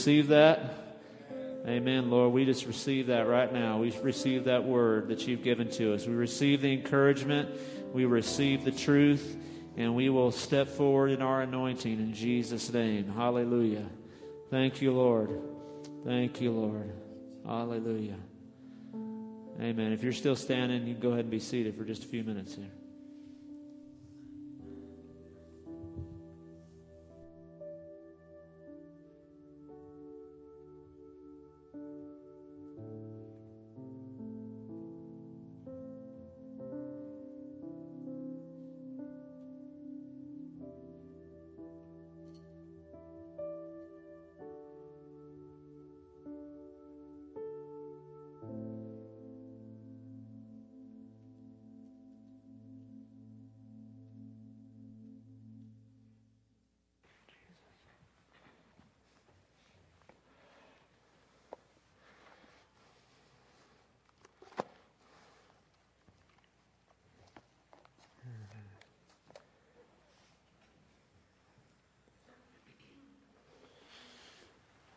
receive that? Amen, Lord. We just receive that right now. We receive that word that you've given to us. We receive the encouragement. We receive the truth. And we will step forward in our anointing in Jesus' name. Hallelujah. Thank you, Lord. Thank you, Lord. Hallelujah. Amen. If you're still standing, you can go ahead and be seated for just a few minutes here.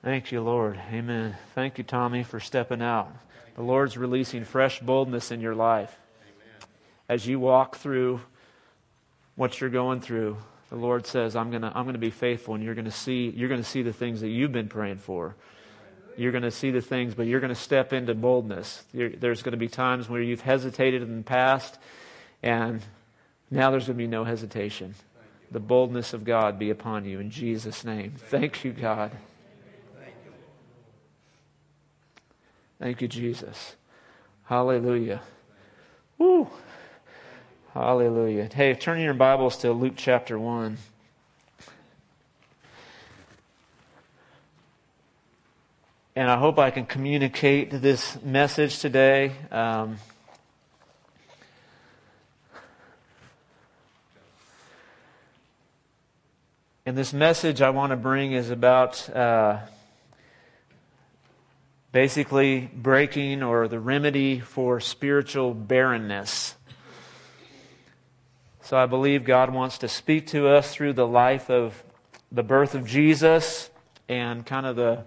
Thank you, Lord. Amen. Thank you, Tommy, for stepping out. The Lord's releasing fresh boldness in your life. Amen. As you walk through what you're going through, the Lord says, I'm gonna, I'm gonna be faithful and you're gonna see, you're gonna see the things that you've been praying for. You're gonna see the things, but you're gonna step into boldness. There's gonna be times where you've hesitated in the past and now there's gonna be no hesitation. The boldness of God be upon you in Jesus' name. Thank you, God. Thank you, Jesus. Hallelujah. Woo. Hallelujah. Hey, turn your Bibles to Luke chapter 1. And I hope I can communicate this message today. Um, and this message I want to bring is about. Uh, basically breaking or the remedy for spiritual barrenness. So I believe God wants to speak to us through the life of the birth of Jesus and kind of the,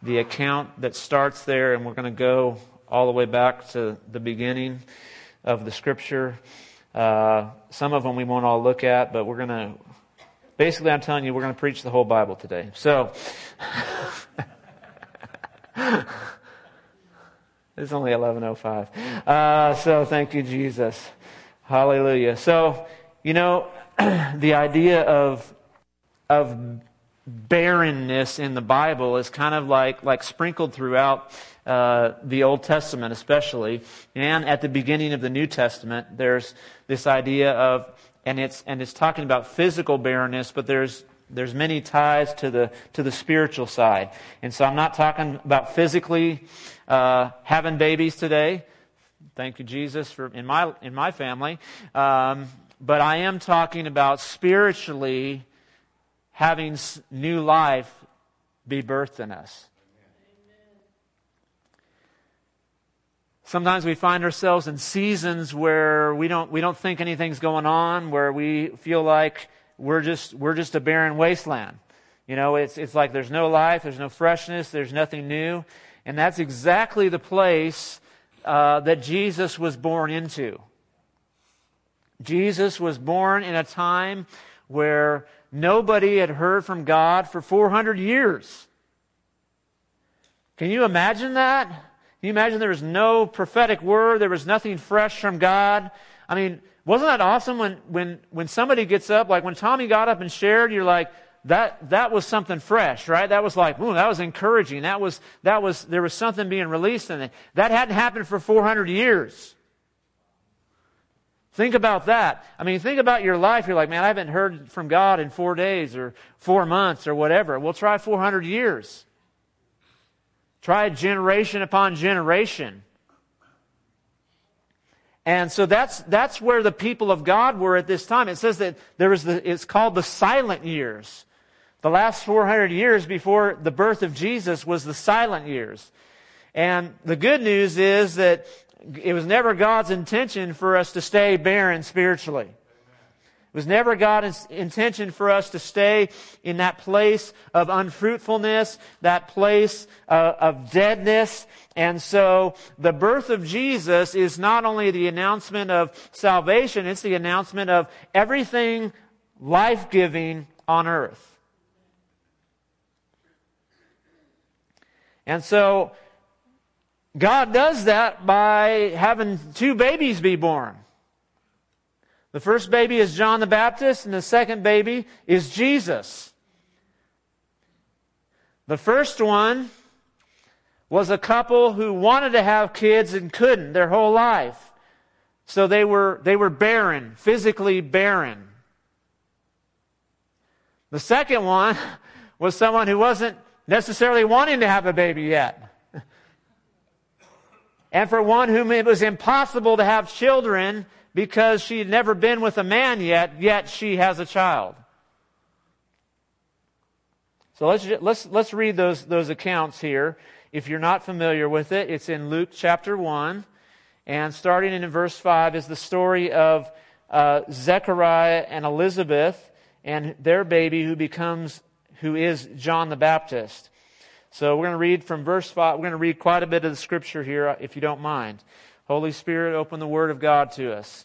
the account that starts there, and we're going to go all the way back to the beginning of the scripture. Uh, some of them we won't all look at, but we're going to, basically, I'm telling you, we're going to preach the whole Bible today. So, It's only 11:05. Uh, so thank you, Jesus. Hallelujah. So, you know, the idea of of barrenness in the Bible is kind of like like sprinkled throughout uh, the Old Testament, especially, and at the beginning of the New Testament. There's this idea of, and it's and it's talking about physical barrenness, but there's there's many ties to the to the spiritual side. And so I'm not talking about physically uh, having babies today. Thank you, Jesus, for in my in my family. Um, but I am talking about spiritually having new life be birthed in us. Sometimes we find ourselves in seasons where we don't, we don't think anything's going on, where we feel like we're just, we're just a barren wasteland. You know, it's, it's like there's no life, there's no freshness, there's nothing new. And that's exactly the place uh, that Jesus was born into. Jesus was born in a time where nobody had heard from God for 400 years. Can you imagine that? Can you imagine there was no prophetic word? There was nothing fresh from God? I mean, wasn't that awesome when, when, when somebody gets up, like when Tommy got up and shared, you're like, that, that was something fresh, right? That was like, ooh, that was encouraging. That was, that was, there was something being released in it. That hadn't happened for 400 years. Think about that. I mean, think about your life. You're like, man, I haven't heard from God in four days or four months or whatever. We'll try 400 years. Try generation upon generation. And so that's, that's where the people of God were at this time. It says that there was the, it's called the silent years. The last 400 years before the birth of Jesus was the silent years. And the good news is that it was never God's intention for us to stay barren spiritually. It was never God's intention for us to stay in that place of unfruitfulness, that place uh, of deadness. And so the birth of Jesus is not only the announcement of salvation, it's the announcement of everything life-giving on earth. And so God does that by having two babies be born. The first baby is John the Baptist, and the second baby is Jesus. The first one was a couple who wanted to have kids and couldn't their whole life. So they were, they were barren, physically barren. The second one was someone who wasn't necessarily wanting to have a baby yet. And for one whom it was impossible to have children because she had never been with a man yet, yet she has a child. So let's, let's, let's read those, those accounts here. If you're not familiar with it, it's in Luke chapter 1. And starting in verse 5 is the story of uh, Zechariah and Elizabeth and their baby who becomes, who is John the Baptist. So we're going to read from verse 5. We're going to read quite a bit of the scripture here, if you don't mind. Holy Spirit, open the Word of God to us.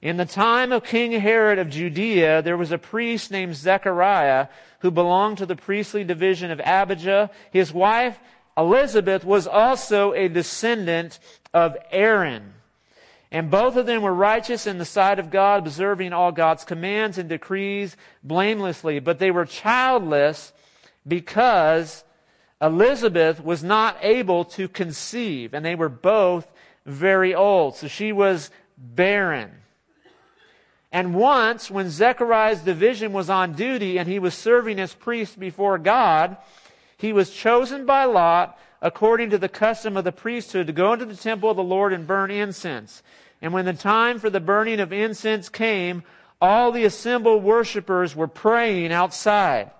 In the time of King Herod of Judea, there was a priest named Zechariah who belonged to the priestly division of Abijah. His wife, Elizabeth, was also a descendant of Aaron. And both of them were righteous in the sight of God, observing all God's commands and decrees blamelessly. But they were childless because Elizabeth was not able to conceive, and they were both very old. So she was barren. And once, when Zechariah's division was on duty and he was serving as priest before God, he was chosen by Lot, according to the custom of the priesthood, to go into the temple of the Lord and burn incense. And when the time for the burning of incense came, all the assembled worshippers were praying outside.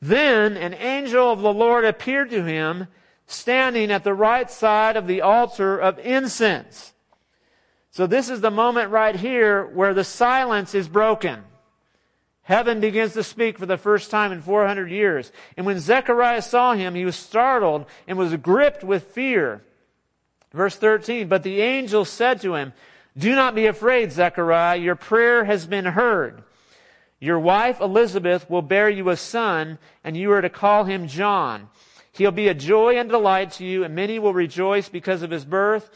Then an angel of the Lord appeared to him, standing at the right side of the altar of incense. So this is the moment right here where the silence is broken. Heaven begins to speak for the first time in 400 years. And when Zechariah saw him, he was startled and was gripped with fear. Verse 13, but the angel said to him, do not be afraid, Zechariah. Your prayer has been heard. Your wife Elizabeth will bear you a son, and you are to call him John. He'll be a joy and delight to you, and many will rejoice because of his birth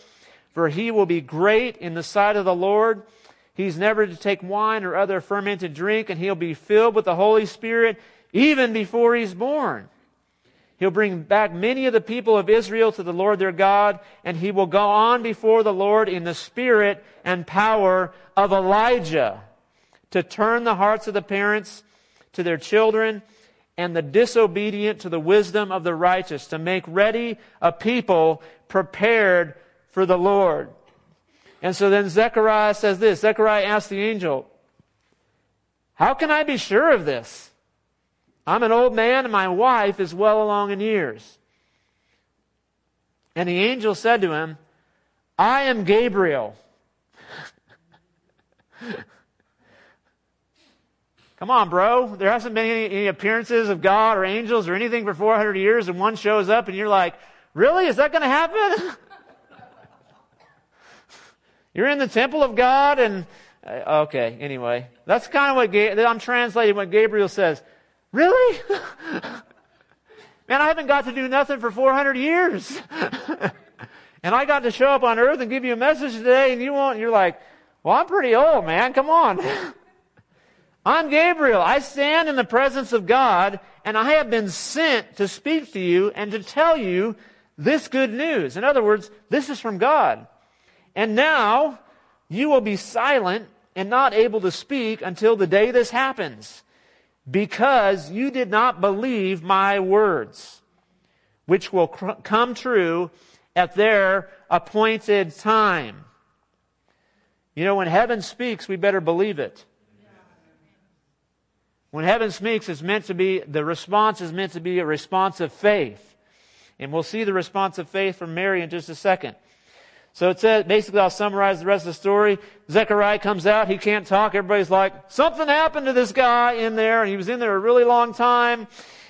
for he will be great in the sight of the Lord. He's never to take wine or other fermented drink, and he'll be filled with the Holy Spirit even before he's born. He'll bring back many of the people of Israel to the Lord their God, and he will go on before the Lord in the spirit and power of Elijah to turn the hearts of the parents to their children and the disobedient to the wisdom of the righteous, to make ready a people prepared for the Lord. And so then Zechariah says this. Zechariah asked the angel, How can I be sure of this? I'm an old man and my wife is well along in years. And the angel said to him, I am Gabriel. Come on, bro. There hasn't been any, any, appearances of God or angels or anything for 400 years, and one shows up, and you're like, really? Is that going to happen? You're in the temple of God and, uh, okay, anyway. That's kind of what, Ga- I'm translating what Gabriel says. Really? Man, I haven't got to do nothing for 400 years. and I got to show up on earth and give you a message today and you won't, you're like, well, I'm pretty old, man. Come on. I'm Gabriel. I stand in the presence of God and I have been sent to speak to you and to tell you this good news. In other words, this is from God. And now you will be silent and not able to speak until the day this happens, because you did not believe my words, which will cr- come true at their appointed time. You know, when heaven speaks, we better believe it. When heaven speaks, it's meant to be, the response is meant to be a response of faith. And we'll see the response of faith from Mary in just a second. So it says, basically I'll summarize the rest of the story. Zechariah comes out, he can't talk, everybody's like, something happened to this guy in there, and he was in there a really long time,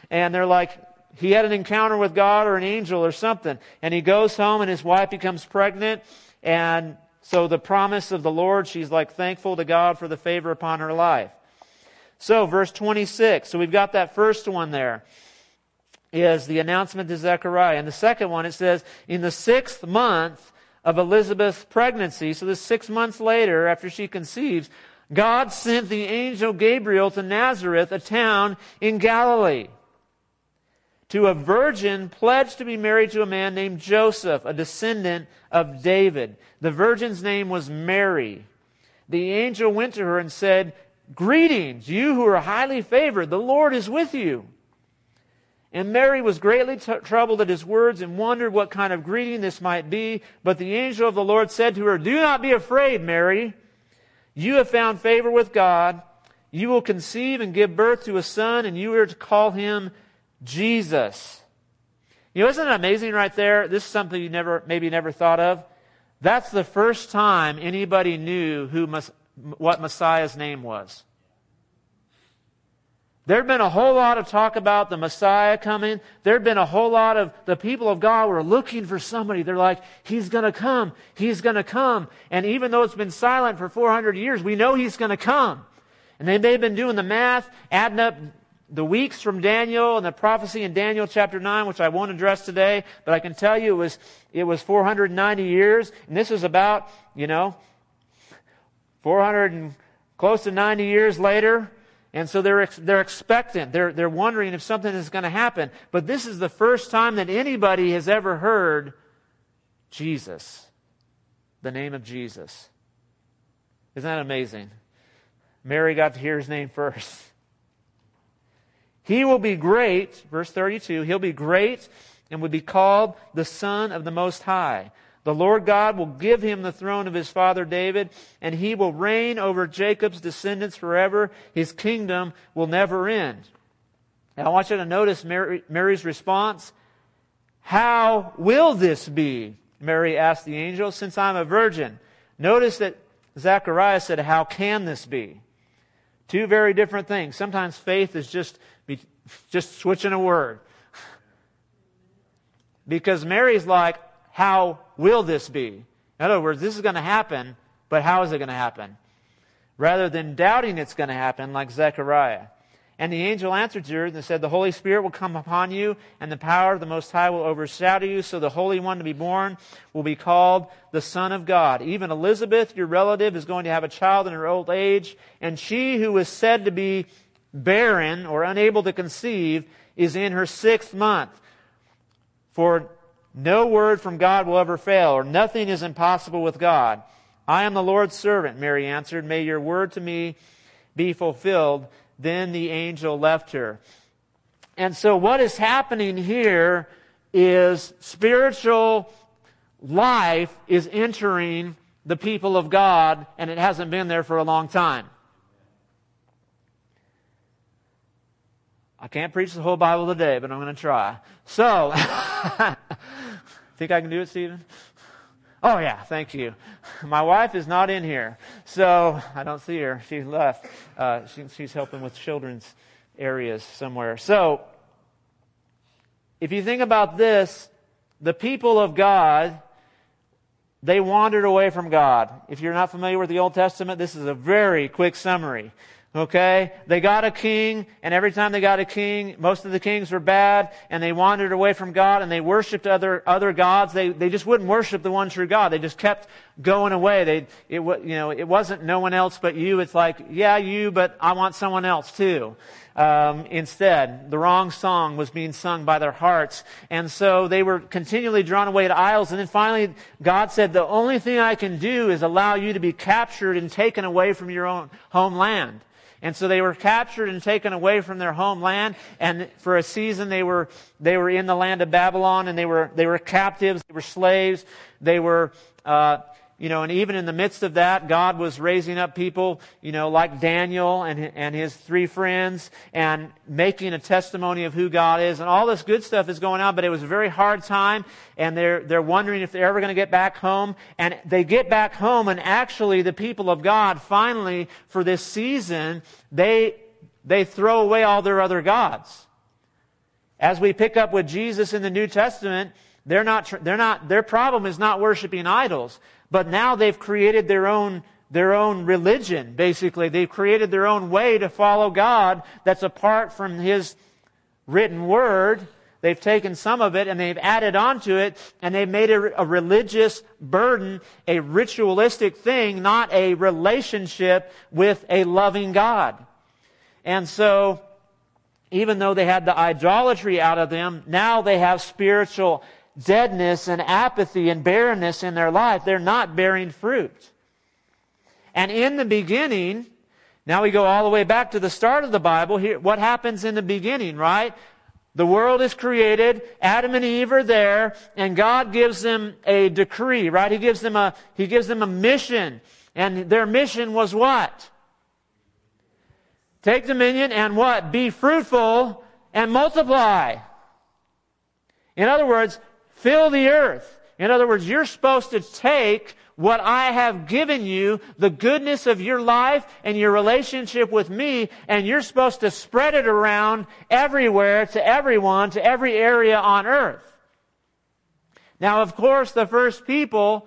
and they're like, he had an encounter with God or an angel or something. And he goes home and his wife becomes pregnant, and so the promise of the Lord, she's like thankful to God for the favor upon her life. So, verse 26. So we've got that first one there is the announcement to Zechariah. And the second one, it says, in the sixth month of Elizabeth's pregnancy, so this six months later after she conceives, God sent the angel Gabriel to Nazareth, a town in Galilee, to a virgin pledged to be married to a man named Joseph, a descendant of David. The virgin's name was Mary. The angel went to her and said, Greetings, you who are highly favored, the Lord is with you. And Mary was greatly t- troubled at his words and wondered what kind of greeting this might be. But the angel of the Lord said to her, Do not be afraid, Mary. You have found favor with God. You will conceive and give birth to a son, and you are to call him Jesus. You know, isn't it amazing right there? This is something you never, maybe never thought of. That's the first time anybody knew who what Messiah's name was. There'd been a whole lot of talk about the Messiah coming. There'd been a whole lot of the people of God were looking for somebody. They're like, He's gonna come. He's gonna come. And even though it's been silent for 400 years, we know He's gonna come. And they may have been doing the math, adding up the weeks from Daniel and the prophecy in Daniel chapter 9, which I won't address today, but I can tell you it was, it was 490 years. And this is about, you know, 400 and close to 90 years later. And so they're, they're expectant. They're, they're wondering if something is going to happen. But this is the first time that anybody has ever heard Jesus, the name of Jesus. Isn't that amazing? Mary got to hear his name first. He will be great, verse 32, he'll be great and will be called the Son of the Most High. The Lord God will give him the throne of his father David, and he will reign over Jacob's descendants forever. His kingdom will never end. Now, I want you to notice Mary, Mary's response. How will this be? Mary asked the angel, since I'm a virgin. Notice that Zechariah said, How can this be? Two very different things. Sometimes faith is just, just switching a word. Because Mary's like, how will this be? In other words, this is going to happen, but how is it going to happen? Rather than doubting it's going to happen, like Zechariah. And the angel answered her and said, The Holy Spirit will come upon you, and the power of the Most High will overshadow you, so the Holy One to be born will be called the Son of God. Even Elizabeth, your relative, is going to have a child in her old age, and she who was said to be barren or unable to conceive is in her sixth month. For no word from God will ever fail, or nothing is impossible with God. I am the Lord's servant, Mary answered. May your word to me be fulfilled. Then the angel left her. And so what is happening here is spiritual life is entering the people of God, and it hasn't been there for a long time. I can't preach the whole Bible today, but I'm going to try. So, think I can do it, Stephen? Oh, yeah, thank you. My wife is not in here, so I don't see her. She left. Uh, she, she's helping with children's areas somewhere. So, if you think about this, the people of God, they wandered away from God. If you're not familiar with the Old Testament, this is a very quick summary. Okay? They got a king, and every time they got a king, most of the kings were bad, and they wandered away from God, and they worshiped other, other gods. They, they just wouldn't worship the one true God. They just kept going away. They, it, you know, it wasn't no one else but you. It's like, yeah, you, but I want someone else too. Um, instead, the wrong song was being sung by their hearts. And so they were continually drawn away to idols. And then finally, God said, the only thing I can do is allow you to be captured and taken away from your own homeland. And so they were captured and taken away from their homeland. And for a season, they were, they were in the land of Babylon and they were, they were captives. They were slaves. They were, uh, you know, and even in the midst of that, God was raising up people, you know, like Daniel and, and his three friends and making a testimony of who God is. And all this good stuff is going on, but it was a very hard time. And they're, they're wondering if they're ever going to get back home. And they get back home and actually the people of God finally, for this season, they, they throw away all their other gods. As we pick up with Jesus in the New Testament, they're not, they're not, their problem is not worshiping idols. But now they've created their own, their own religion, basically. They've created their own way to follow God that's apart from His written word. They've taken some of it and they've added onto it and they've made it a religious burden, a ritualistic thing, not a relationship with a loving God. And so, even though they had the idolatry out of them, now they have spiritual deadness and apathy and barrenness in their life. They're not bearing fruit. And in the beginning, now we go all the way back to the start of the Bible. Here, what happens in the beginning, right? The world is created, Adam and Eve are there, and God gives them a decree, right? He gives them a, He gives them a mission. And their mission was what? Take dominion and what? Be fruitful and multiply. In other words, Fill the earth. In other words, you're supposed to take what I have given you, the goodness of your life and your relationship with me, and you're supposed to spread it around everywhere to everyone, to every area on earth. Now, of course, the first people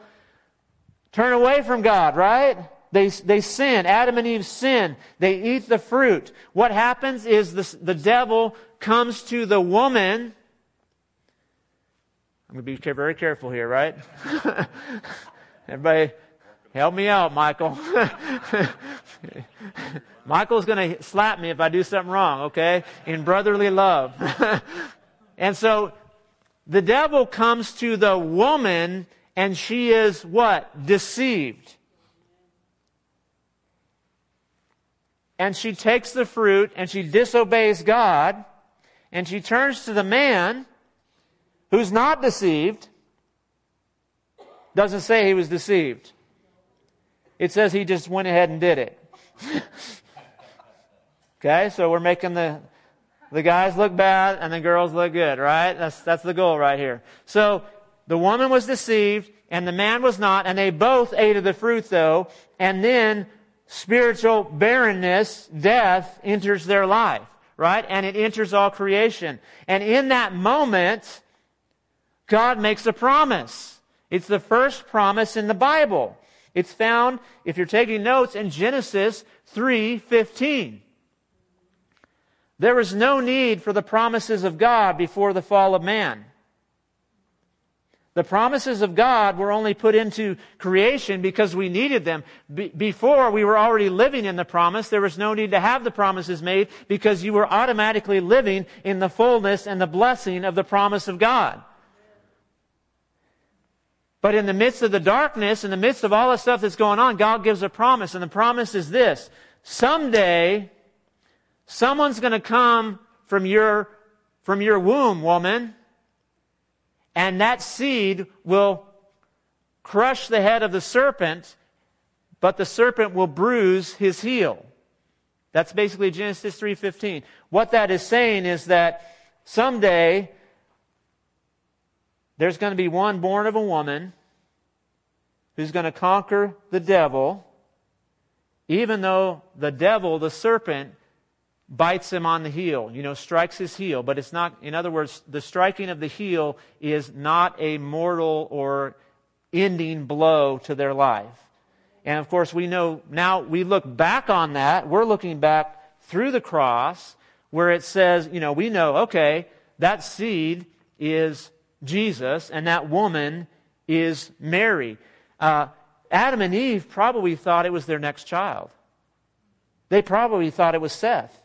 turn away from God, right? They, they sin. Adam and Eve sin. They eat the fruit. What happens is the, the devil comes to the woman I'm going to be very careful here, right? Everybody, help me out, Michael. Michael's going to slap me if I do something wrong, okay? In brotherly love. and so the devil comes to the woman and she is what? Deceived. And she takes the fruit and she disobeys God and she turns to the man who's not deceived, doesn't say he was deceived. It says he just went ahead and did it. okay, so we're making the the guys look bad and the girls look good, right? That's that's the goal right here. So the woman was deceived and the man was not, and they both ate of the fruit though, and then spiritual barrenness, death enters their life, right? And it enters all creation. And in that moment, God makes a promise. It's the first promise in the Bible. It's found, if you're taking notes, in Genesis 3:15. There was no need for the promises of God before the fall of man. The promises of God were only put into creation because we needed them. Be- before we were already living in the promise, there was no need to have the promises made because you were automatically living in the fullness and the blessing of the promise of God. But in the midst of the darkness, in the midst of all the stuff that's going on, God gives a promise. And the promise is this. Someday, someone's going to come from your, from your womb, woman, and that seed will crush the head of the serpent, but the serpent will bruise his heel. That's basically Genesis 3:15. What that is saying is that someday there's going to be one born of a woman who's going to conquer the devil, even though the devil, the serpent, bites him on the heel, you know, strikes his heel. But it's not, in other words, the striking of the heel is not a mortal or ending blow to their life. And of course, we know now we look back on that. We're looking back through the cross where it says, you know, we know, okay, that seed is Jesus, and that woman is Mary. Uh, Adam and Eve probably thought it was their next child. They probably thought it was Seth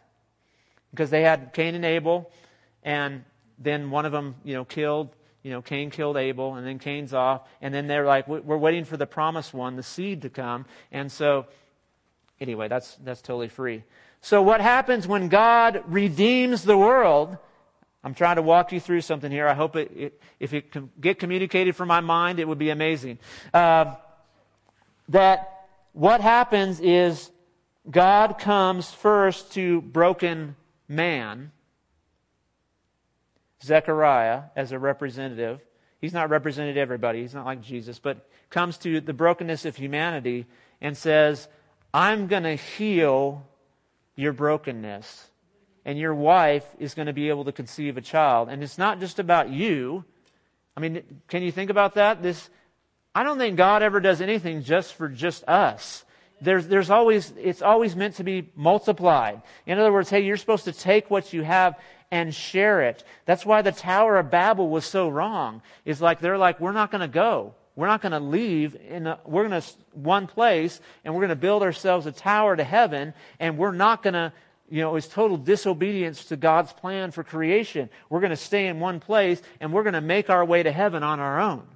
because they had Cain and Abel, and then one of them, you know, killed. You know, Cain killed Abel, and then Cain's off, and then they're like, we're waiting for the promised one, the seed, to come. And so, anyway, that's that's totally free. So, what happens when God redeems the world? I'm trying to walk you through something here. I hope it, it if it can get communicated from my mind, it would be amazing. Uh, that what happens is God comes first to broken man, Zechariah, as a representative. He's not represented everybody, he's not like Jesus, but comes to the brokenness of humanity and says, I'm going to heal your brokenness. And your wife is going to be able to conceive a child. And it's not just about you. I mean, can you think about that? This, I don't think God ever does anything just for just us. There's, there's always, it's always meant to be multiplied. In other words, hey, you're supposed to take what you have and share it. That's why the Tower of Babel was so wrong. Is like, they're like, we're not going to go. We're not going to leave. In a, we're going to one place and we're going to build ourselves a tower to heaven and we're not going to you know, it's total disobedience to God's plan for creation. We're going to stay in one place and we're going to make our way to heaven on our own.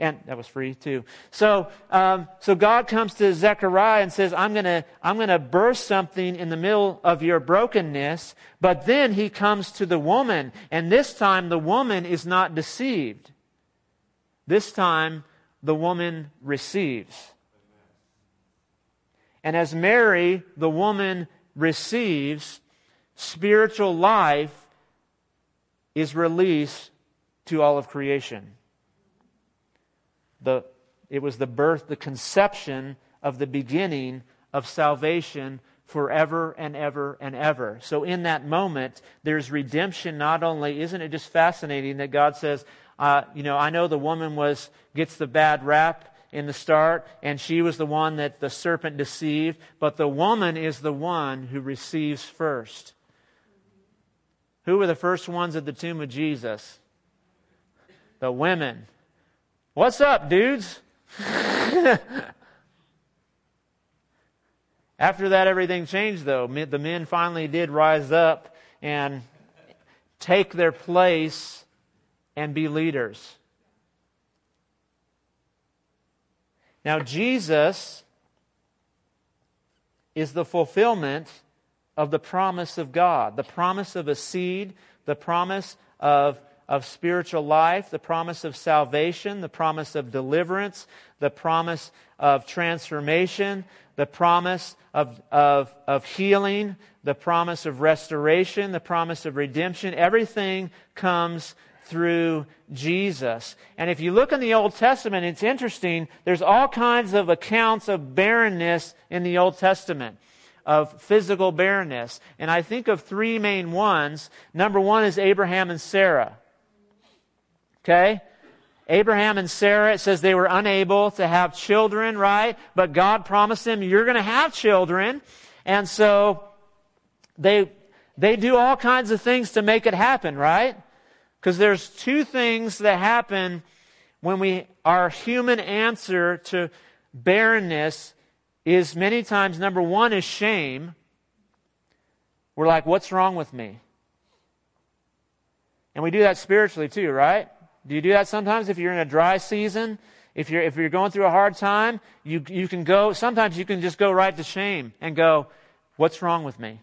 And that was free too. So, um, so God comes to Zechariah and says, I'm gonna, I'm gonna burst something in the middle of your brokenness. But then he comes to the woman, and this time the woman is not deceived. This time the woman receives. And as Mary, the woman, receives, spiritual life is released to all of creation. The, it was the birth, the conception of the beginning of salvation forever and ever and ever. So in that moment, there's redemption not only, isn't it just fascinating that God says, uh, you know, I know the woman was, gets the bad rap, in the start, and she was the one that the serpent deceived, but the woman is the one who receives first. Who were the first ones at the tomb of Jesus? The women. What's up, dudes? After that, everything changed, though. The men finally did rise up and take their place and be leaders. Now, Jesus is the fulfillment of the promise of God, the promise of a seed, the promise of, of spiritual life, the promise of salvation, the promise of deliverance, the promise of transformation, the promise of, of, of healing, the promise of restoration, the promise of redemption. Everything comes through Jesus. And if you look in the Old Testament, it's interesting. There's all kinds of accounts of barrenness in the Old Testament, of physical barrenness. And I think of three main ones. Number one is Abraham and Sarah. Okay? Abraham and Sarah, it says they were unable to have children, right? But God promised them, you're going to have children. And so they, they do all kinds of things to make it happen, right? Because there's two things that happen when we, our human answer to barrenness is many times number one is shame. We're like, what's wrong with me? And we do that spiritually too, right? Do you do that sometimes if you're in a dry season? If you're, if you're going through a hard time, you, you can go, sometimes you can just go right to shame and go, what's wrong with me?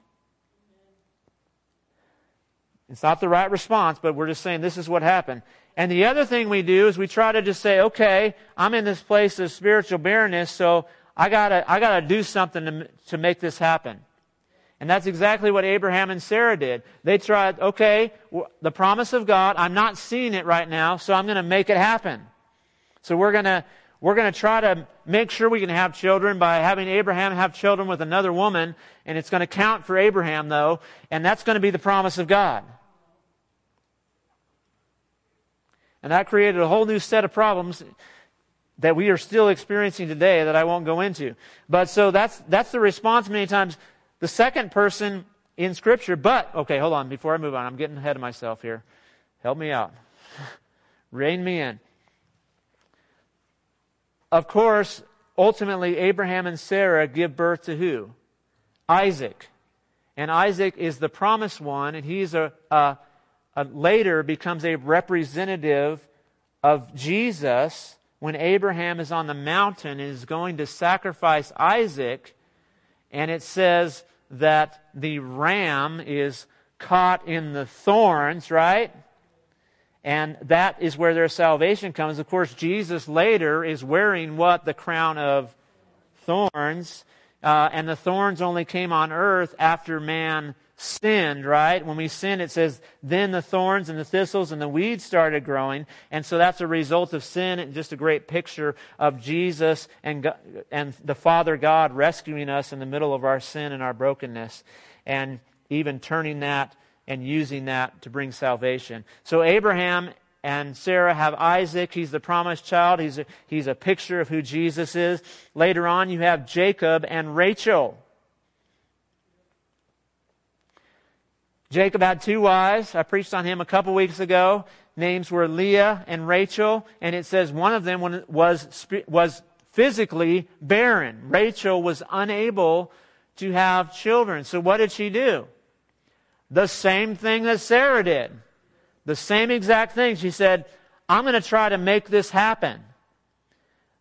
It's not the right response, but we're just saying this is what happened. And the other thing we do is we try to just say, okay, I'm in this place of spiritual barrenness, so I gotta, I gotta do something to, to make this happen. And that's exactly what Abraham and Sarah did. They tried, okay, the promise of God, I'm not seeing it right now, so I'm gonna make it happen. So we're gonna, we're gonna try to make sure we can have children by having Abraham have children with another woman, and it's gonna count for Abraham though, and that's gonna be the promise of God. And that created a whole new set of problems that we are still experiencing today that I won't go into. But so that's, that's the response many times. The second person in Scripture, but, okay, hold on, before I move on, I'm getting ahead of myself here. Help me out. Rein me in. Of course, ultimately, Abraham and Sarah give birth to who? Isaac. And Isaac is the promised one, and he's a, a uh, later becomes a representative of Jesus when Abraham is on the mountain and is going to sacrifice Isaac. And it says that the ram is caught in the thorns, right? And that is where their salvation comes. Of course, Jesus later is wearing what? The crown of thorns, uh, and the thorns only came on earth after man sinned, right? When we sin, it says, then the thorns and the thistles and the weeds started growing. And so that's a result of sin and just a great picture of Jesus and, God, and the Father God rescuing us in the middle of our sin and our brokenness. And even turning that and using that to bring salvation. So Abraham and Sarah have Isaac. He's the promised child. He's a, he's a picture of who Jesus is. Later on, you have Jacob and Rachel. Jacob had two wives. I preached on him a couple weeks ago. Names were Leah and Rachel, and it says one of them was, was physically barren. Rachel was unable to have children. So what did she do? The same thing that Sarah did. The same exact thing. She said, I'm going to try to make this happen.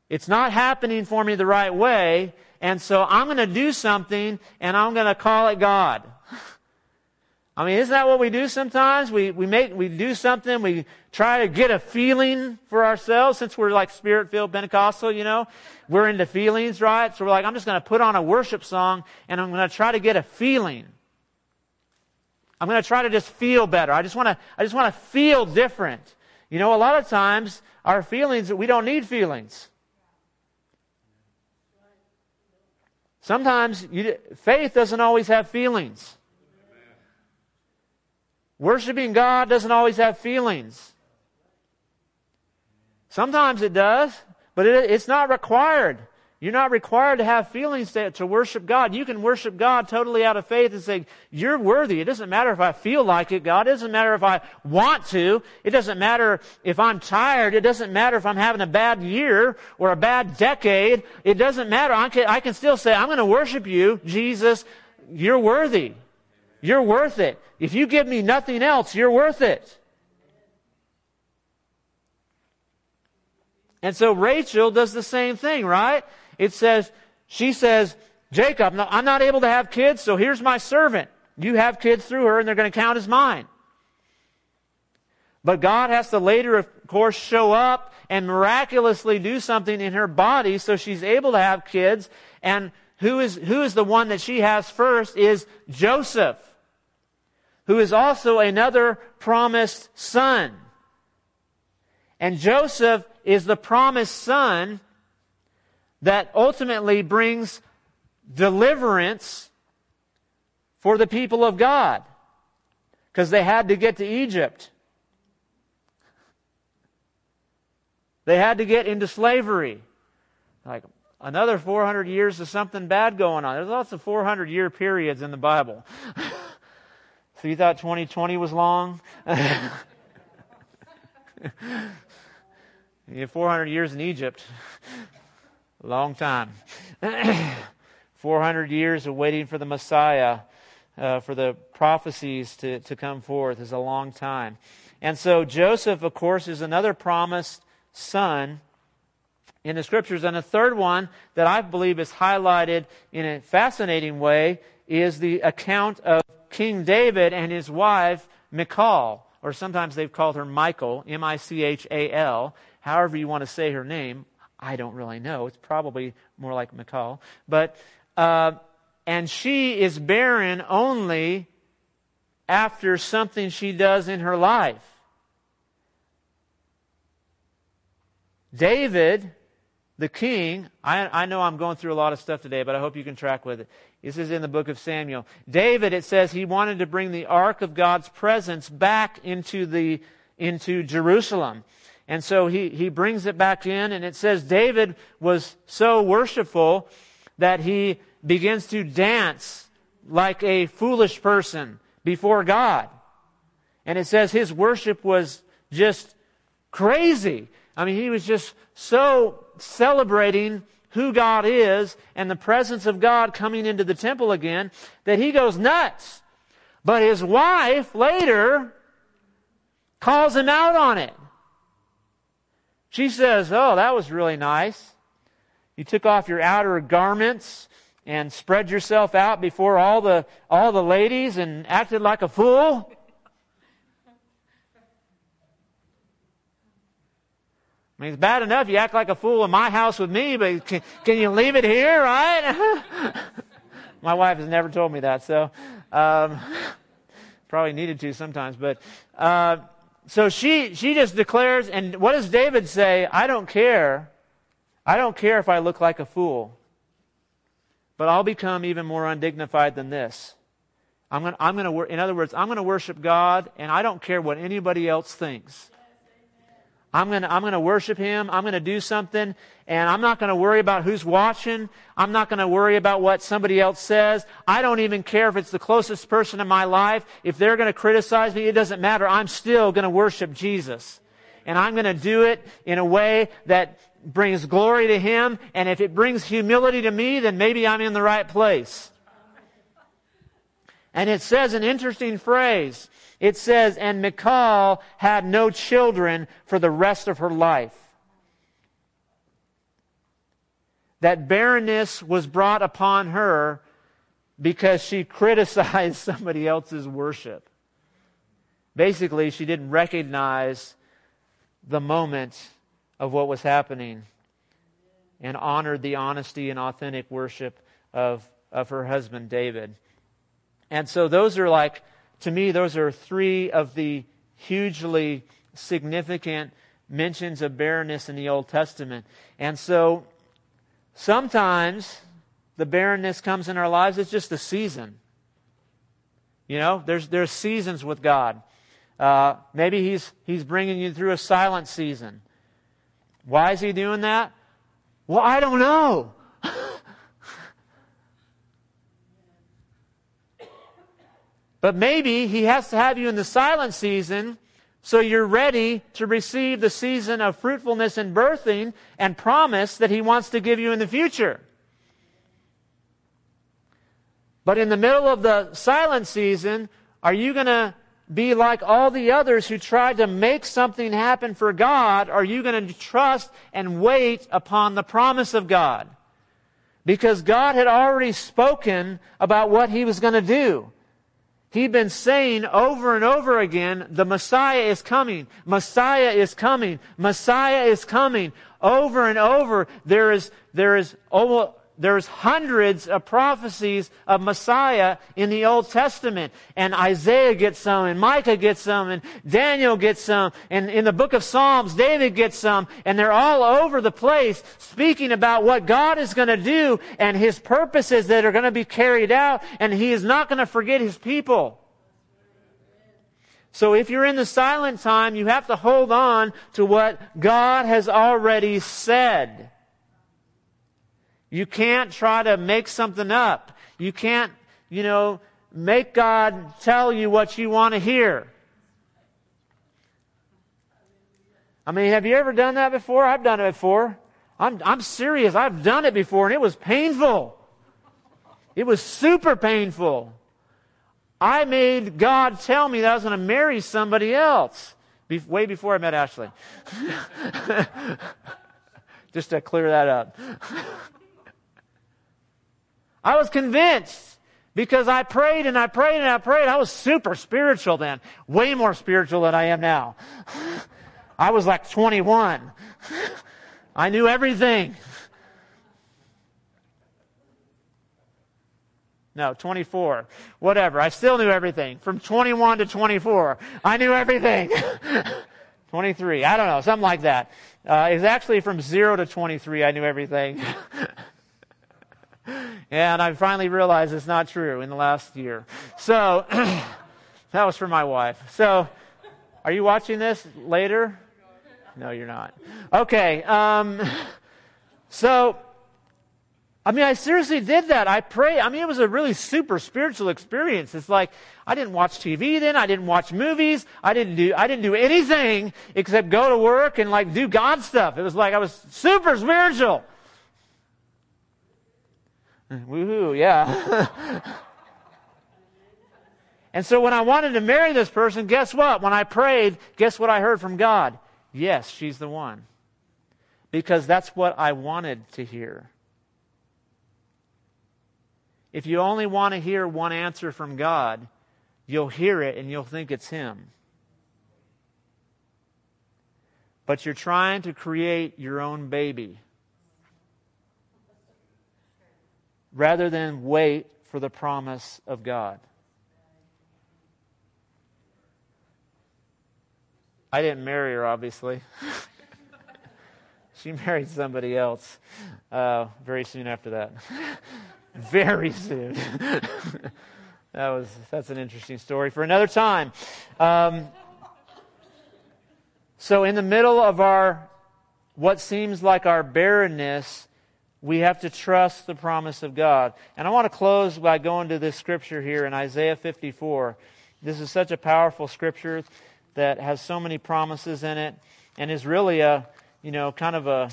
It's not happening for me the right way, and so I'm going to do something and I'm going to call it God. I mean, isn't that what we do sometimes? We, we make, we do something, we try to get a feeling for ourselves since we're like spirit filled Pentecostal, you know. We're into feelings, right? So we're like, I'm just going to put on a worship song and I'm going to try to get a feeling. I'm going to try to just feel better. I just want to, I just want to feel different. You know, a lot of times our feelings, we don't need feelings. Sometimes you, faith doesn't always have feelings. Worshiping God doesn't always have feelings. Sometimes it does, but it, it's not required. You're not required to have feelings to, to, worship God. You can worship God totally out of faith and say, You're worthy. It doesn't matter if I feel like it, God. It doesn't matter if I want to. It doesn't matter if I'm tired. It doesn't matter if I'm having a bad year or a bad decade. It doesn't matter. I can, I can still say, I'm going to worship you, Jesus. You're worthy. You're worth it. If you give me nothing else, you're worth it. And so Rachel does the same thing, right? It says, she says, Jacob, I'm not able to have kids, so here's my servant. You have kids through her, and they're going to count as mine. But God has to later, of course, show up and miraculously do something in her body so she's able to have kids. And who is, who is the one that she has first is Joseph who is also another promised son. And Joseph is the promised son that ultimately brings deliverance for the people of God. Because they had to get to Egypt. They had to get into slavery. Like another 400 years of something bad going on. There's lots of 400 year periods in the Bible. So you thought 2020 was long? you have 400 years in Egypt. long time. 400 years of waiting for the Messiah, uh, for the prophecies to, to come forth is a long time. And so Joseph, of course, is another promised son in the scriptures. And a third one that I believe is highlighted in a fascinating way is the account of King David and his wife, Michal, or sometimes they've called her Michael, M I C H A L, however you want to say her name. I don't really know. It's probably more like Michal. But, uh, and she is barren only after something she does in her life. David, the king, I, I know I'm going through a lot of stuff today, but I hope you can track with it. This is in the book of Samuel. David, it says he wanted to bring the ark of God's presence back into the, into Jerusalem. And so he, he brings it back in, and it says David was so worshipful that he begins to dance like a foolish person before God. And it says his worship was just crazy. I mean, he was just so celebrating who God is and the presence of God coming into the temple again that he goes nuts. But his wife later calls him out on it. She says, Oh, that was really nice. You took off your outer garments and spread yourself out before all the, all the ladies and acted like a fool. I mean, it's bad enough you act like a fool in my house with me, but can, can you leave it here, right? my wife has never told me that, so um, probably needed to sometimes. But uh, so she she just declares, and what does David say? I don't care. I don't care if I look like a fool, but I'll become even more undignified than this. I'm going, to, in other words, I'm going to worship God, and I don't care what anybody else thinks. I'm going to, I'm going to worship Him. I'm going to do something, and I'm not going to worry about who's watching. I'm not going to worry about what somebody else says. I don't even care if it's the closest person in my life. If they're going to criticize me, it doesn't matter. I'm still going to worship Jesus. And I'm going to do it in a way that brings glory to Him. And if it brings humility to me, then maybe I'm in the right place. And it says an interesting phrase. It says, and Michal had no children for the rest of her life. That barrenness was brought upon her because she criticized somebody else's worship. Basically, she didn't recognize the moment of what was happening and honored the honesty and authentic worship of, of her husband David. And so those are like, to me, those are three of the hugely significant mentions of barrenness in the Old Testament. And so sometimes the barrenness comes in our lives, it's just a season. You know, there's, there's seasons with God. Uh, maybe he's, he's bringing you through a silent season. Why is he doing that? Well, I don't know. But maybe He has to have you in the silent season so you're ready to receive the season of fruitfulness and birthing and promise that He wants to give you in the future. But in the middle of the silent season, are you going to be like all the others who tried to make something happen for God? Are you going to trust and wait upon the promise of God? Because God had already spoken about what He was going to do. He'd been saying over and over again, the Messiah is coming. Messiah is coming. Messiah is coming. Over and over, there is, there is, there's hundreds of prophecies of Messiah in the Old Testament. And Isaiah gets some, and Micah gets some, and Daniel gets some, and in the book of Psalms, David gets some, and they're all over the place speaking about what God is going to do and His purposes that are going to be carried out, and He is not going to forget His people. So if you're in the silent time, you have to hold on to what God has already said. You can't try to make something up. You can't, you know, make God tell you what you want to hear. I mean, have you ever done that before? I've done it before. I'm, I'm serious. I've done it before and it was painful. It was super painful. I made God tell me that I was going to marry somebody else be- way before I met Ashley. Just to clear that up. I was convinced because I prayed and I prayed and I prayed. I was super spiritual then, way more spiritual than I am now. I was like 21. I knew everything. No, 24. Whatever. I still knew everything. From 21 to 24. I knew everything. 23. I don't know. Something like that. Uh, it's actually from 0 to 23. I knew everything. And I finally realized it's not true in the last year. So, that was for my wife. So, are you watching this later? No, you're not. Okay. Um, so, I mean, I seriously did that. I pray. I mean, it was a really super spiritual experience. It's like I didn't watch TV then. I didn't watch movies. I didn't do. I didn't do anything except go to work and like do God stuff. It was like I was super spiritual. Woohoo, yeah. and so when I wanted to marry this person, guess what? When I prayed, guess what I heard from God? Yes, she's the one. Because that's what I wanted to hear. If you only want to hear one answer from God, you'll hear it and you'll think it's Him. but you're trying to create your own baby rather than wait for the promise of God. I didn't marry her, obviously. she married somebody else uh, very soon after that. very soon. that was that's an interesting story for another time. Um, so, in the middle of our what seems like our barrenness, we have to trust the promise of God. And I want to close by going to this scripture here in Isaiah 54. This is such a powerful scripture that has so many promises in it and is really a, you know, kind of a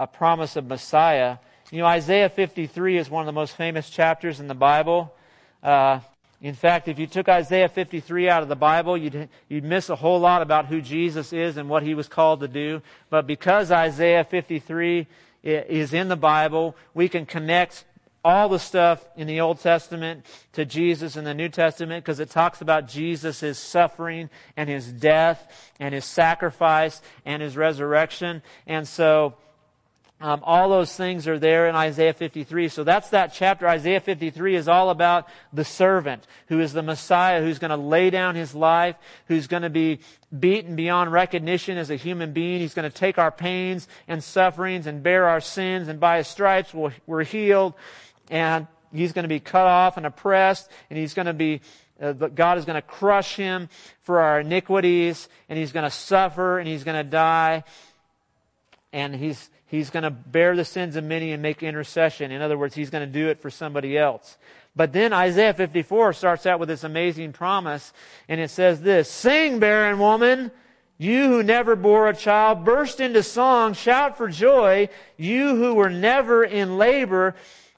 a promise of Messiah. You know, Isaiah 53 is one of the most famous chapters in the Bible. Uh, in fact, if you took Isaiah 53 out of the Bible, you'd, you'd miss a whole lot about who Jesus is and what he was called to do. But because Isaiah 53 is in the Bible, we can connect all the stuff in the Old Testament to Jesus in the New Testament because it talks about Jesus' suffering and his death and his sacrifice and his resurrection. And so um, all those things are there in Isaiah 53. So that's that chapter. Isaiah 53 is all about the servant who is the Messiah, who's going to lay down his life, who's going to be beaten beyond recognition as a human being. He's going to take our pains and sufferings and bear our sins, and by his stripes we're healed. And he's going to be cut off and oppressed, and he's going to be uh, God is going to crush him for our iniquities, and he's going to suffer, and he's going to die, and he's He's going to bear the sins of many and make intercession. In other words, he's going to do it for somebody else. But then Isaiah 54 starts out with this amazing promise, and it says this, Sing, barren woman, you who never bore a child, burst into song, shout for joy, you who were never in labor,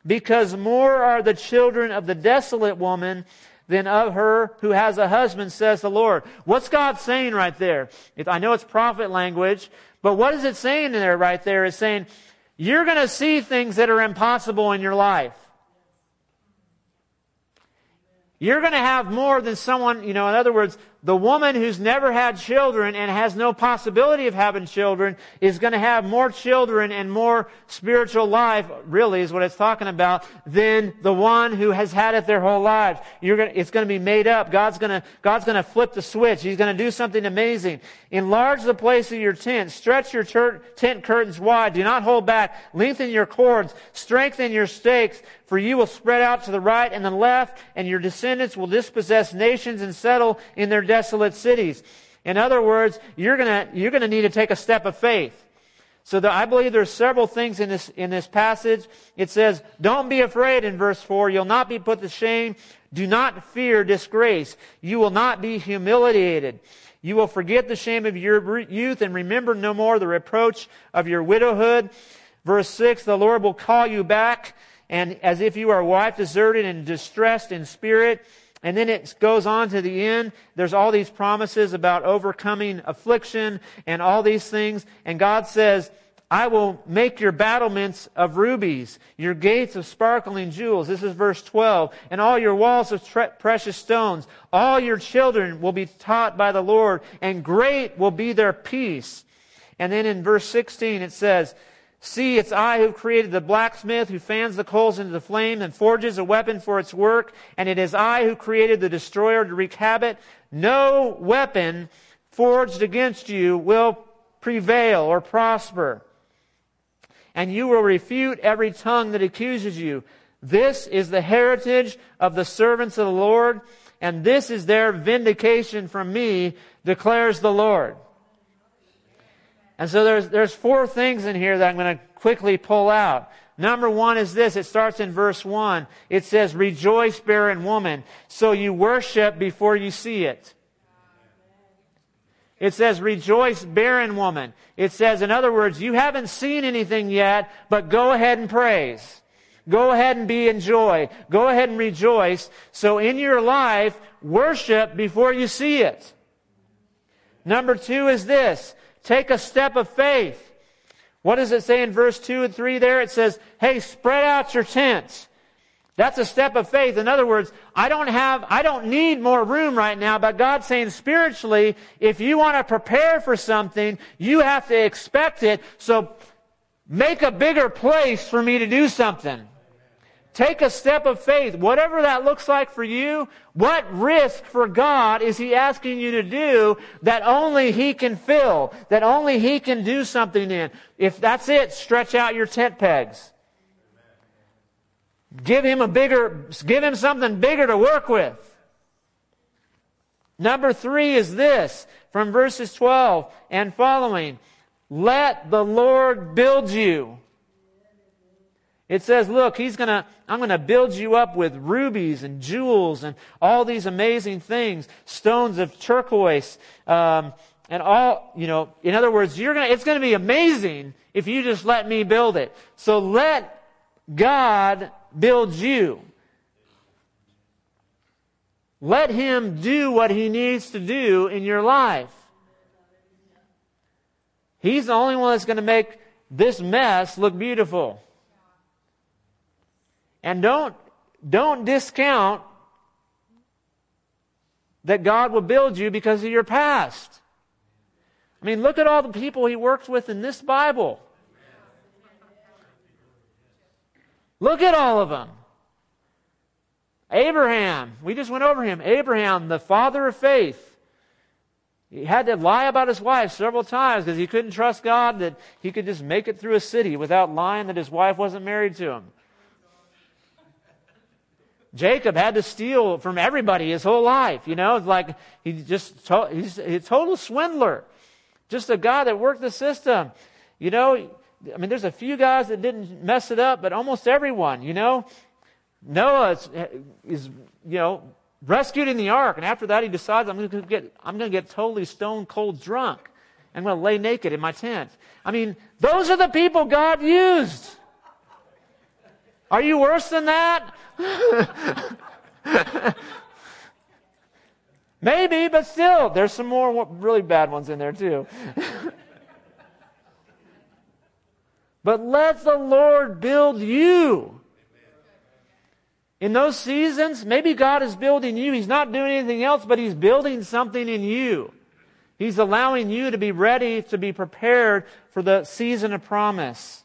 because more are the children of the desolate woman than of her who has a husband, says the Lord. What's God saying right there? I know it's prophet language, but what is it saying there right there? It's saying, you're going to see things that are impossible in your life. You're going to have more than someone, you know, in other words, the woman who's never had children and has no possibility of having children is going to have more children and more spiritual life, really is what it's talking about, than the one who has had it their whole lives. You're going to, it's going to be made up. God's going to, God's going to flip the switch. He's going to do something amazing. Enlarge the place of your tent. Stretch your tent curtains wide. Do not hold back. Lengthen your cords. Strengthen your stakes. For you will spread out to the right and the left, and your descendants will dispossess nations and settle in their desolate cities. In other words, you're gonna, you're gonna need to take a step of faith. So the, I believe there's several things in this, in this passage. It says, don't be afraid in verse 4. You'll not be put to shame. Do not fear disgrace. You will not be humiliated. You will forget the shame of your youth and remember no more the reproach of your widowhood. Verse 6, the Lord will call you back and as if you are a wife deserted and distressed in spirit. And then it goes on to the end. There's all these promises about overcoming affliction and all these things. And God says, I will make your battlements of rubies, your gates of sparkling jewels. This is verse 12. And all your walls of tre- precious stones. All your children will be taught by the Lord, and great will be their peace. And then in verse 16 it says, See, it's I who created the blacksmith who fans the coals into the flame and forges a weapon for its work, and it is I who created the destroyer to wreak havoc. No weapon forged against you will prevail or prosper. And you will refute every tongue that accuses you. This is the heritage of the servants of the Lord, and this is their vindication from me, declares the Lord. And so there's, there's four things in here that I'm going to quickly pull out. Number one is this. It starts in verse one. It says, rejoice, barren woman. So you worship before you see it. It says, rejoice, barren woman. It says, in other words, you haven't seen anything yet, but go ahead and praise. Go ahead and be in joy. Go ahead and rejoice. So in your life, worship before you see it. Number two is this. Take a step of faith. What does it say in verse 2 and 3 there? It says, hey, spread out your tents. That's a step of faith. In other words, I don't have, I don't need more room right now, but God's saying spiritually, if you want to prepare for something, you have to expect it. So make a bigger place for me to do something. Take a step of faith, whatever that looks like for you. What risk for God is He asking you to do that only He can fill, that only He can do something in? If that's it, stretch out your tent pegs. Give him a bigger, give him something bigger to work with. Number three is this from verses 12 and following. Let the Lord build you. It says, look, he's gonna, I'm gonna build you up with rubies and jewels and all these amazing things, stones of turquoise, um, and all, you know, in other words, you're gonna, it's gonna be amazing if you just let me build it. So let God build you. Let Him do what He needs to do in your life. He's the only one that's going to make this mess look beautiful. And don't, don't discount that God will build you because of your past. I mean, look at all the people He worked with in this Bible. Look at all of them. Abraham, we just went over him. Abraham, the father of faith. He had to lie about his wife several times because he couldn't trust God that he could just make it through a city without lying that his wife wasn't married to him. Jacob had to steal from everybody his whole life. You know, like he's just to, he's a total swindler, just a guy that worked the system. You know, I mean, there's a few guys that didn't mess it up, but almost everyone, you know. Noah is, is you know, rescued in the ark, and after that he decides, I'm going to get, I'm going to get totally stone cold drunk. I'm going to lay naked in my tent. I mean, those are the people God used. Are you worse than that? Maybe, but still, there's some more really bad ones in there too. But let the Lord build you. In those seasons, maybe God is building you. He's not doing anything else, but He's building something in you. He's allowing you to be ready, to be prepared for the season of promise.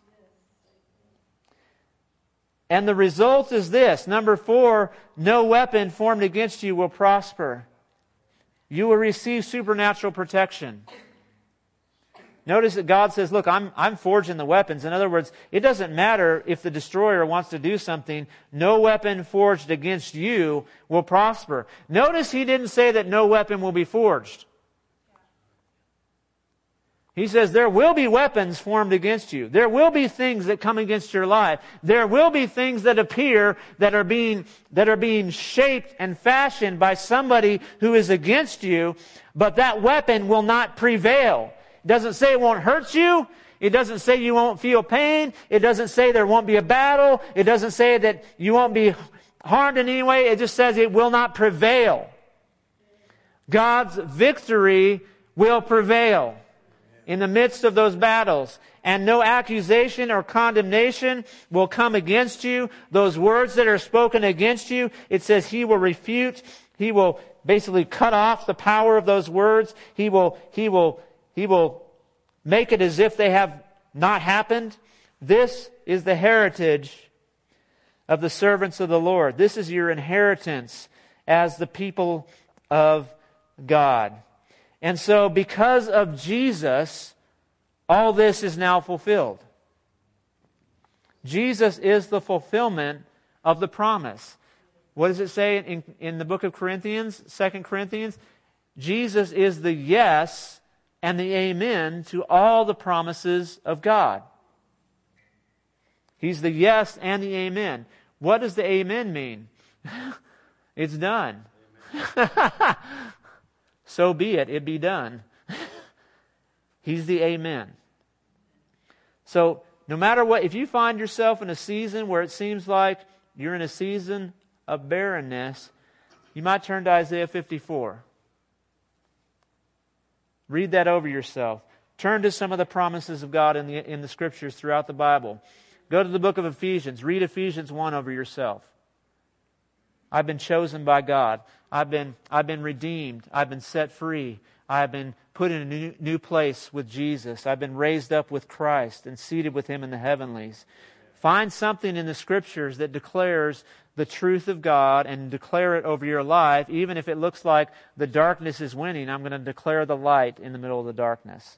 And the result is this. Number four, no weapon formed against you will prosper. You will receive supernatural protection. Notice that God says, look, I'm, I'm forging the weapons. In other words, it doesn't matter if the destroyer wants to do something. No weapon forged against you will prosper. Notice he didn't say that no weapon will be forged. He says there will be weapons formed against you. There will be things that come against your life. There will be things that appear that are being, that are being shaped and fashioned by somebody who is against you, but that weapon will not prevail. It doesn't say it won't hurt you. It doesn't say you won't feel pain. It doesn't say there won't be a battle. It doesn't say that you won't be harmed in any way. It just says it will not prevail. God's victory will prevail in the midst of those battles. And no accusation or condemnation will come against you. Those words that are spoken against you, it says he will refute. He will basically cut off the power of those words. He will, he will he will make it as if they have not happened. This is the heritage of the servants of the Lord. This is your inheritance as the people of God. And so, because of Jesus, all this is now fulfilled. Jesus is the fulfillment of the promise. What does it say in, in the book of Corinthians, Second Corinthians? Jesus is the yes and the amen to all the promises of God. He's the yes and the amen. What does the amen mean? it's done. so be it, it be done. He's the amen. So, no matter what, if you find yourself in a season where it seems like you're in a season of barrenness, you might turn to Isaiah 54. Read that over yourself. Turn to some of the promises of God in the, in the scriptures throughout the Bible. Go to the book of Ephesians. Read Ephesians 1 over yourself. I've been chosen by God. I've been, I've been redeemed. I've been set free. I've been put in a new, new place with Jesus. I've been raised up with Christ and seated with Him in the heavenlies. Find something in the scriptures that declares the truth of God and declare it over your life, even if it looks like the darkness is winning. I'm going to declare the light in the middle of the darkness.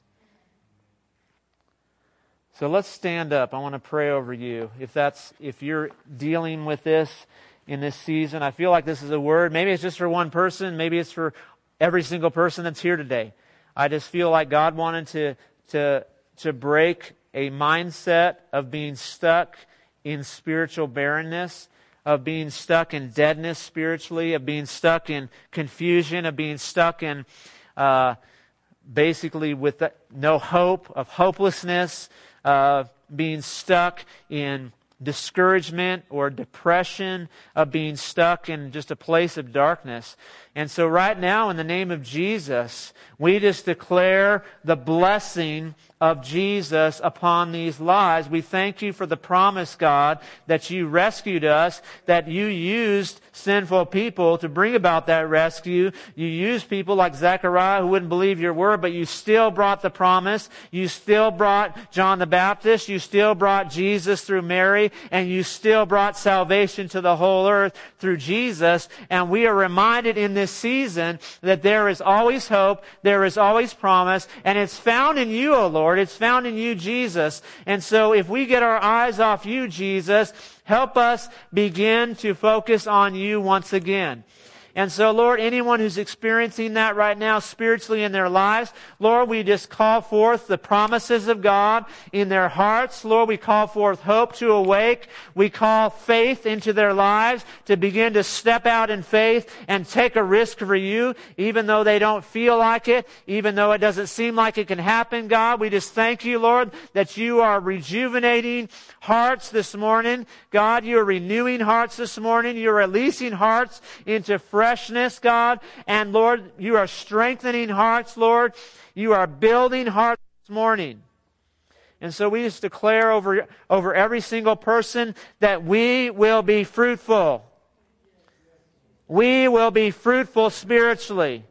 So let's stand up. I want to pray over you. If that's if you're dealing with this in this season, I feel like this is a word. Maybe it's just for one person, maybe it's for every single person that's here today. I just feel like God wanted to to to break a mindset of being stuck in spiritual barrenness, of being stuck in deadness spiritually, of being stuck in confusion, of being stuck in uh, basically with no hope, of hopelessness, of being stuck in discouragement or depression, of being stuck in just a place of darkness. And so right now, in the name of Jesus, we just declare the blessing of Jesus upon these lives. We thank you for the promise, God, that you rescued us, that you used sinful people to bring about that rescue. You used people like Zechariah who wouldn't believe your word, but you still brought the promise. You still brought John the Baptist. You still brought Jesus through Mary, and you still brought salvation to the whole earth through Jesus. And we are reminded in this season that there is always hope, there is always promise, and it's found in you, O Lord. Lord. It's found in you, Jesus. And so if we get our eyes off you, Jesus, help us begin to focus on you once again. And so, Lord, anyone who's experiencing that right now spiritually in their lives, Lord, we just call forth the promises of God in their hearts. Lord, we call forth hope to awake. We call faith into their lives to begin to step out in faith and take a risk for you, even though they don't feel like it, even though it doesn't seem like it can happen, God. We just thank you, Lord, that you are rejuvenating hearts this morning. God, you are renewing hearts this morning. You're releasing hearts into fresh freshness, God. And Lord, you are strengthening hearts, Lord. You are building hearts this morning. And so we just declare over, over every single person that we will be fruitful. We will be fruitful spiritually.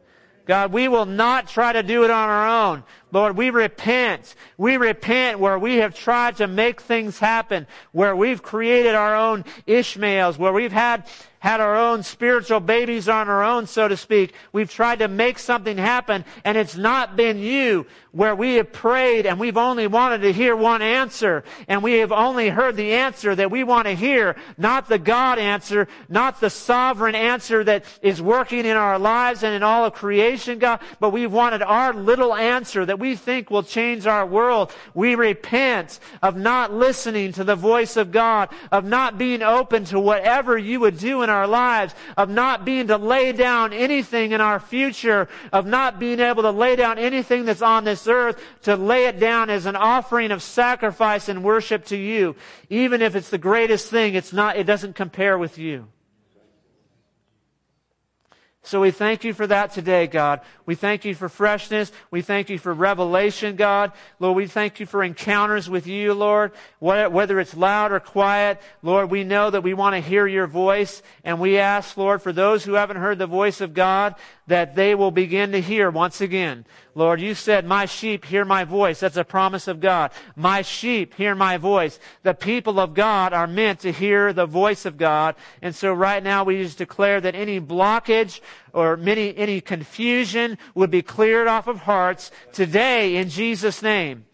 God, we will not try to do it on our own. Lord, we repent. We repent where we have tried to make things happen, where we've created our own Ishmaels, where we've had had our own spiritual babies on our own, so to speak. We've tried to make something happen, and it's not been you where we have prayed and we've only wanted to hear one answer, and we have only heard the answer that we want to hear, not the God answer, not the sovereign answer that is working in our lives and in all of creation, God, but we've wanted our little answer that we think will change our world. We repent of not listening to the voice of God, of not being open to whatever you would do in our lives, of not being to lay down anything in our future, of not being able to lay down anything that's on this earth, to lay it down as an offering of sacrifice and worship to you. Even if it's the greatest thing, it's not, it doesn't compare with you. So we thank you for that today, God. We thank you for freshness. We thank you for revelation, God. Lord, we thank you for encounters with you, Lord. Whether it's loud or quiet, Lord, we know that we want to hear your voice. And we ask, Lord, for those who haven't heard the voice of God, that they will begin to hear once again. Lord, you said, my sheep hear my voice. That's a promise of God. My sheep hear my voice. The people of God are meant to hear the voice of God. And so right now we just declare that any blockage or many, any confusion would be cleared off of hearts today in Jesus' name.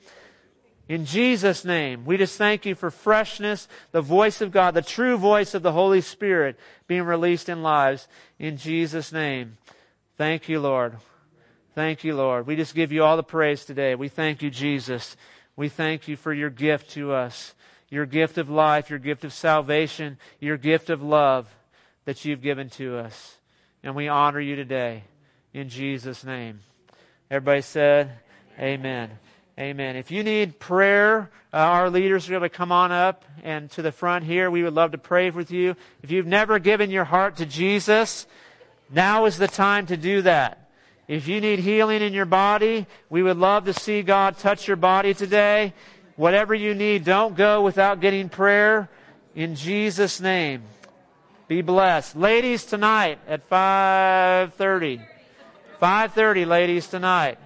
In Jesus' name, we just thank you for freshness, the voice of God, the true voice of the Holy Spirit being released in lives. In Jesus' name. Thank you, Lord. Thank you, Lord. We just give you all the praise today. We thank you, Jesus. We thank you for your gift to us, your gift of life, your gift of salvation, your gift of love that you've given to us. And we honor you today in Jesus' name. Everybody said, Amen. Amen. If you need prayer, uh, our leaders are going to come on up and to the front here. We would love to pray with you. If you've never given your heart to Jesus, now is the time to do that. If you need healing in your body, we would love to see God touch your body today. Whatever you need, don't go without getting prayer in Jesus' name. Be blessed. Ladies tonight at 5:30. 5:30 ladies tonight.